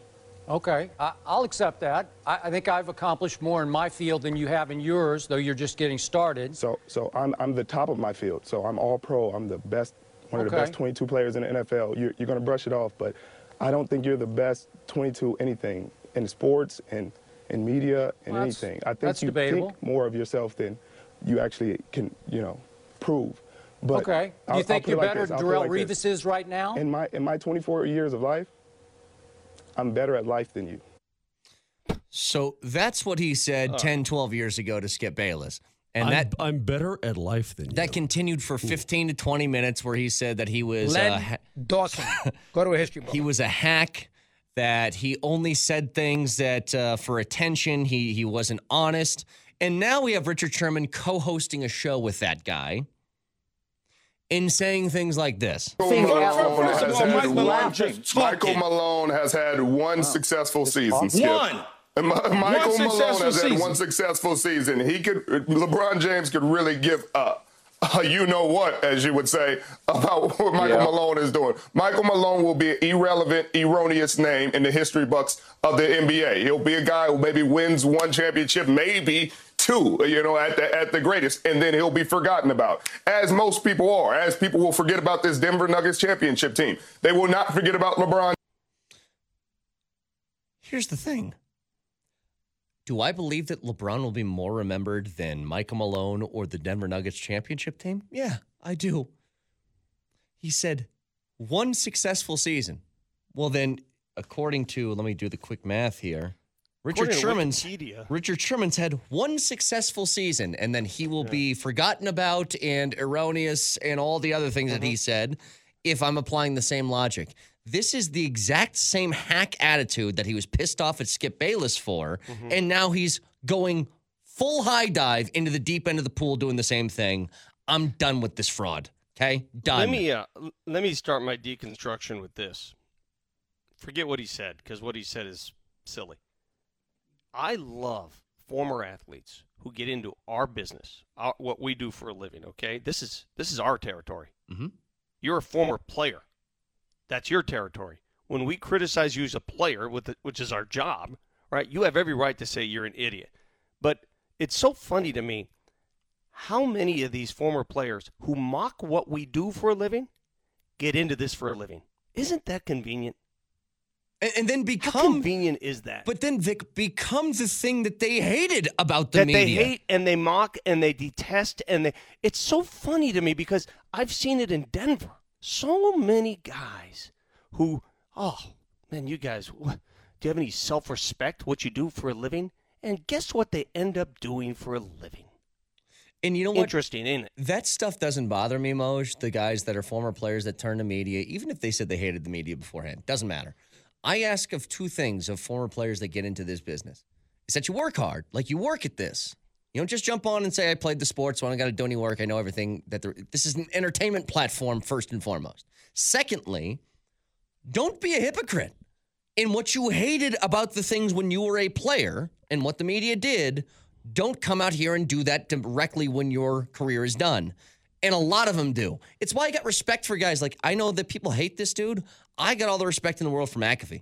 Okay, I, I'll accept that. I, I think I've accomplished more in my field than you have in yours, though you're just getting started. So, so I'm, I'm the top of my field. So I'm all pro. I'm the best one of the best 22 players in the NFL. You're, you're going to brush it off, but I don't think you're the best 22 anything in sports and in media and Well, anything. I think you debatable. think more of yourself than you actually can, you know, prove. But okay. Do I'll- you think I'll you're like better this, than I'll put it Darrelle like this. Revis is right now? In my in my 24 years of life, I'm better at life than you. So that's what he said Uh. 10, 12 years ago to Skip Bayless. And I'm, that I'm better at life than you. that continued for 15 to 20 minutes where he said that he was Len uh, ha- Dawson. [LAUGHS] Go to a history book. he was a hack that he only said things that uh, for attention he he wasn't honest and now we have richard sherman co-hosting a show with that guy and saying things like this Malone has all, had Mike one- just Michael. Malone has had one successful season. Skip. One. And Michael Malone successful has had one successful season. He could. LeBron James could really give up. Uh, you know what, as you would say, about what Michael Yeah. Malone is doing. Michael Malone will be an irrelevant, erroneous name in the history books of the NBA. He'll be a guy who maybe wins one championship, maybe two, you know, at the at the greatest, and then he'll be forgotten about, as most people are. As people will forget about this Denver Nuggets championship team, they will not forget about LeBron. here's the thing. Do i believe that lebron will be more remembered than michael malone or the denver nuggets championship team? Yeah i do. He said one successful season. Well then according to let me do the quick math here richard sherman's richard sherman's had one successful season and then he will be forgotten about and erroneous and all the other things that he said if i'm applying the same logic. This is the exact same hack attitude that he was pissed off at skip bayless for and now he's going full high dive into the deep end of the pool doing the same thing. I'm done with this fraud okay? Done. Let me uh, let me start my deconstruction with this. Forget what he said because what he said is silly. I love former athletes who get into our business, our, what we do for a living. Okay, this is this is our territory. Mm-hmm. You're a former player. That's your territory. When we criticize you as a player, with the, which is our job, right? You have every right to say you're an idiot. But it's so funny to me how many of these former players who mock what we do for a living get into this for a living. Isn't that convenient? And, and then How become convenient is that? but then vic becomes the thing that they hated about the that media they hate and they mock and they detest and they it's so funny to me because I've seen it in Denver. So many guys who oh man, you guys wh- do you have any self-respect what you do for a living? And guess what they end up doing for a living? And you know what? Interesting, ain't it? That stuff doesn't bother me, Moj. The guys that are former players that turn to media, even if they said they hated the media beforehand, doesn't matter. I ask of two things of former players that get into this business: is that you work hard, like you work at this. You don't just jump on and say, "I played the sports, so I got to do any work. I know everything." That there, this is an entertainment platform first and foremost. Secondly, don't be a hypocrite in what you hated about the things when you were a player and what the media did. Don't come out here and do that directly when your career is done. And a lot of them do. It's why I got respect for guys like I know that people hate this dude. I got all the respect in the world for McAfee.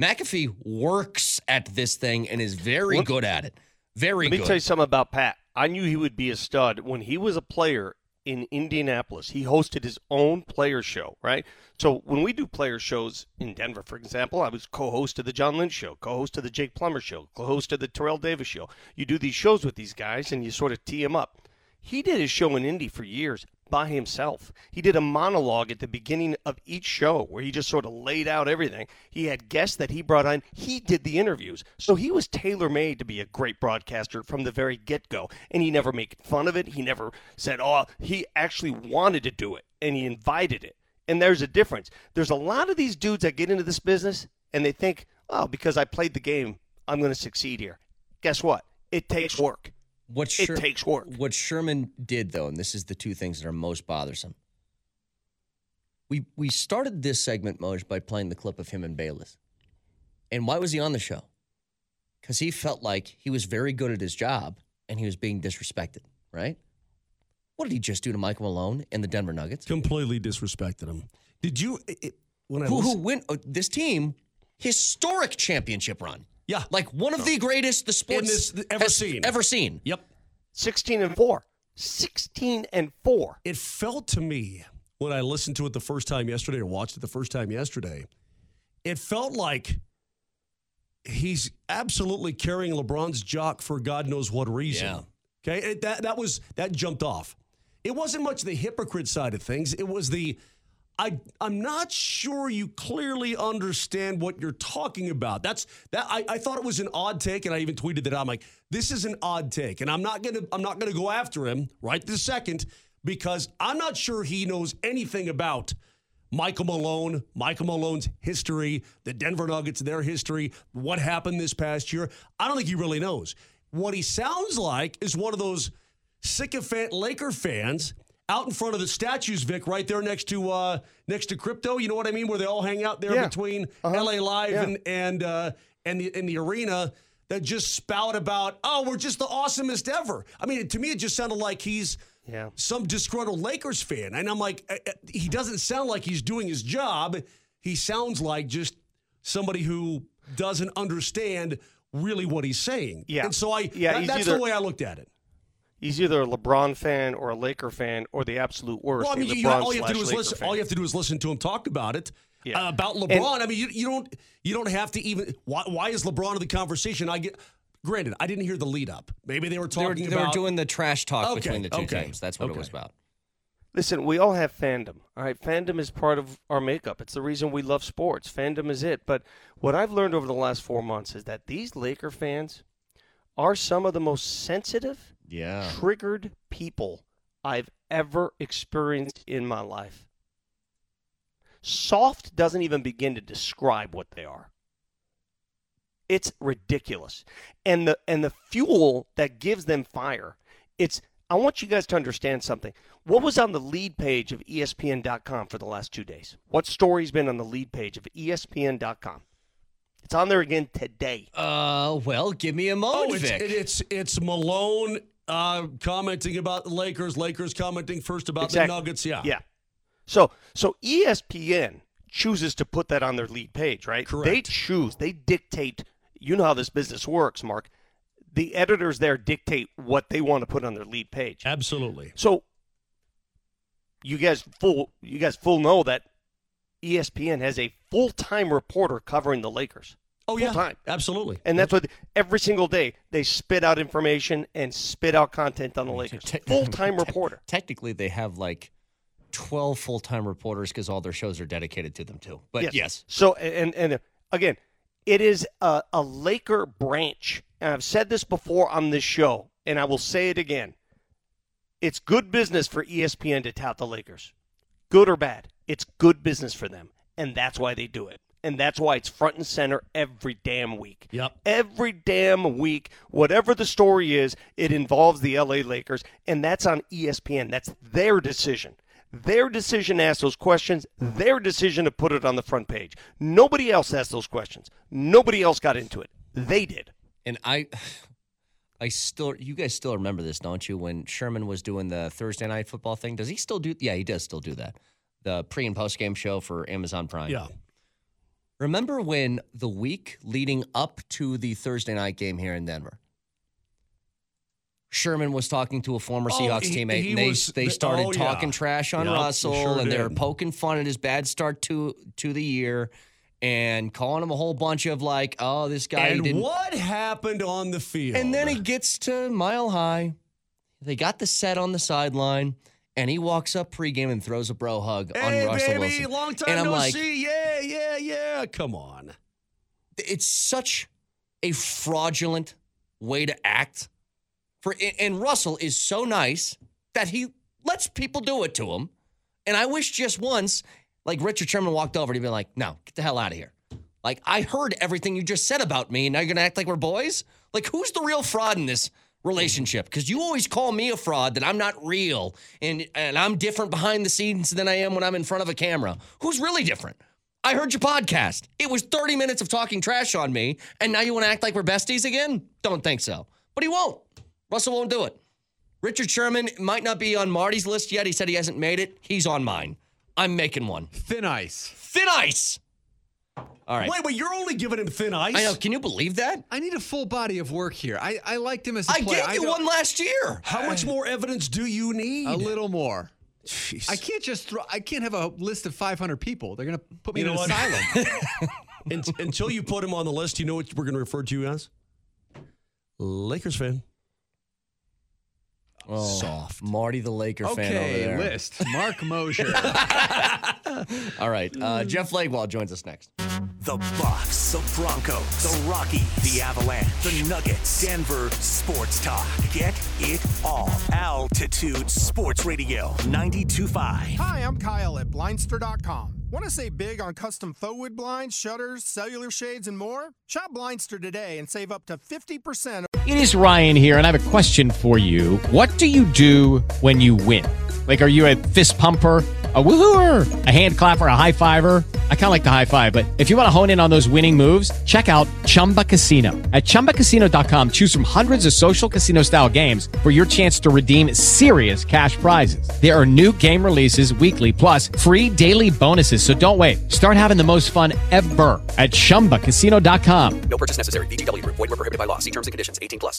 McAfee works at this thing and is very Let- good at it. Very Let me good. tell you something about Pat. I knew he would be a stud when he was a player in Indianapolis. He hosted his own player show, right? So when we do player shows in Denver, for example, I was co-host of the John Lynch show, co-host of the Jake Plummer show, co-host of the Terrell Davis show. You do these shows with these guys and you sort of tee them up. He did his show in Indy for years by himself. He did a monologue at the beginning of each show where he just sort of laid out everything. He had guests that he brought on. He did the interviews. So he was tailor made to be a great broadcaster from the very get go. And he never made fun of it. He never said, oh, he actually wanted to do it and he invited it. And there's a difference. There's a lot of these dudes that get into this business and they think, oh, because I played the game, I'm going to succeed here. Guess what? It takes work. What It Sher- takes work. What Sherman did, though, and this is the two things that are most bothersome. We we started this segment, Moj, by playing the clip of him and Bayless. And why was he on the show? Because he felt like he was very good at his job and he was being disrespected, right? What did he just do to Michael Malone and the Denver Nuggets? Completely disrespected him. Did you? It, it- when I Who, who listen- win uh, this team? Historic championship run. Yeah. Like one of the greatest the sports this ever has seen. Ever seen. Yep. 16 and 4. 16 and 4. It felt to me when I listened to it the first time yesterday or watched it the first time yesterday, it felt like he's absolutely carrying LeBron's jock for God knows what reason. Yeah. Okay, it, that that was that jumped off. It wasn't much the hypocrite side of things. It was the I I'm not sure you clearly understand what you're talking about. That's that I, I thought it was an odd take, and I even tweeted that I'm like, this is an odd take, and I'm not gonna I'm not gonna go after him right this second because I'm not sure he knows anything about Michael Malone, Michael Malone's history, the Denver Nuggets, their history, what happened this past year. I don't think he really knows. What he sounds like is one of those sycophant Laker fans out in front of the statues, Vic, right there next to uh, next to crypto. You know what I mean? Where they all hang out there Yeah. between Uh-huh. LA Live Yeah. and and uh, and the in the arena that just spout about, oh, we're just the awesomest ever. I mean, to me, it just sounded like he's Yeah. some disgruntled Lakers fan, and I'm like, uh, uh, he doesn't sound like he's doing his job. He sounds like just somebody who doesn't understand really what he's saying. Yeah. and so I, Yeah, that- that's either- the way I looked at it. He's either a LeBron fan or a Laker fan or the absolute worst. Well, I a mean, you, LeBron all you have to do is Laker listen. fan. All you have to do is listen to him talk about it. Yeah. Uh, about And- LeBron, I mean, you, you don't you don't have to even. Why, why is LeBron in the conversation? I get. Granted, I didn't hear the lead up. Maybe they were They were, talking they were doing the trash talk Okay, between the two okay, teams. That's what it was about. Listen, we all have fandom. All right, fandom is part of our makeup. It's the reason we love sports. Fandom is it. But what I've learned over the last four months is that these Laker fans are some of the most sensitive, Yeah. triggered people I've ever experienced in my life. Soft doesn't even begin to describe what they are. It's ridiculous. And the and the fuel that gives them fire, it's I want you guys to understand something. What was on the lead page of ESPN.com for the last two days? What story's been on the lead page of ESPN.com? It's on there again today. Uh, well, give me a moment, Oh, it's, Vic. it- it's it's Malone uh, commenting about the Lakers. Lakers commenting first about Exactly. the Nuggets. Yeah, Yeah. So so ESPN chooses to put that on their lead page, right? Correct. They choose, they dictate. You know how this business works, Mark. The editors there dictate what they want to put on their lead page. absolutely. So you guys full you guys full know that ESPN has a full-time reporter covering the Lakers. Oh yeah, Full-time. absolutely. And that's what every single day they spit out information and spit out content on the Lakers. Te- [LAUGHS] Full-time te- reporter. Technically, they have like 12 full time reporters because all their shows are dedicated to them, too. But yes. So and and again, it is a, a Laker branch, and I've said this before on this show, and I will say it again. It's good business for ESPN to tout the Lakers, good or bad. It's good business for them, and that's why they do it. And that's why it's front and center every damn week. Yep. Every damn week, whatever the story is, it involves the LA Lakers, and that's on ESPN. That's their decision. Their decision to ask those questions, their decision to put it on the front page. Nobody else asked those questions. Nobody else got into it. They did. And I. [SIGHS] I still, you guys still remember this, don't you? When Sherman was doing the Thursday night football thing, does he still do? Yeah, he does still do that. The pre and post game show for Amazon Prime. Yeah. Remember when the week leading up to the Thursday night game here in Denver, Sherman was talking to a former Oh, Seahawks he- teammate, he and they was- they started oh, yeah. talking trash on Yep, Russell, sure and they were poking fun at his bad start to to the year, and calling him a whole bunch of like, "Oh, this guy and didn't." what happened on the field? And then he gets to mile high. They got the set on the sideline, and he walks up pregame and throws a bro hug hey, on Russell baby, Wilson. long time and I'm no like, see. Yeah, yeah, yeah. Come on. it's such a fraudulent way to act. For and Russell is so nice that he lets people do it to him. And I wish just once, like Richard Sherman walked over, and he'd be like, "No, get the hell out of here." Like I heard everything you just said about me, and now you're gonna act like we're boys. Like who's the real fraud in this relationship? Because you always call me a fraud that I'm not real, and and I'm different behind the scenes than I am when I'm in front of a camera. Who's really different? I heard your podcast. It was 30 minutes of talking trash on me, and now you want to act like we're besties again? Don't think so. But he won't. Russell won't do it. Richard Sherman might not be on Marty's list yet. He said he hasn't made it. He's on mine. I'm making one. Thin ice. Thin ice. All right. Wait, wait, you're only giving him thin ice? I know. Can you believe that? I need a full body of work here. I, I liked him as a I player. gave you don't- one last year. How much more evidence do you need? A little more. I can't just throw. I can't have a list of 500 people. They're gonna put me You in know an what? asylum. [LAUGHS] [LAUGHS] Un- Until you put him on the list, you know what we're going to refer to you as? Lakers fan. Oh, Soft. Marty the Laker fan over okay, there. list. Mark [LAUGHS] Mosier. All right. Uh, Jeff Legwold joins us next. The Bucks, the Broncos, the Rockies, the Avalanche, the Nuggets, Denver Sports Talk. Get it all. Altitude Sports Radio 92.5. Hi, I'm Kyle at Blindster.com. Want to save big on custom faux wood blinds, shutters, cellular shades, and more? Shop Blindster today and save up to 50%. It is Ryan here, and I have a question for you. What do you do when you win? Like, are you a fist pumper, a woohooer, a hand clapper, a high fiver? I kind of like the high five, but if you want to hone in on those winning moves, check out Chumba Casino. At chumbacasino.com, choose from hundreds of social casino style games for your chance to redeem serious cash prizes. There are new game releases weekly, plus free daily bonuses. So don't wait. Start having the most fun ever at chumbacasino.com. No purchase necessary. Group. Void were prohibited by law. See terms and conditions. 18 plus.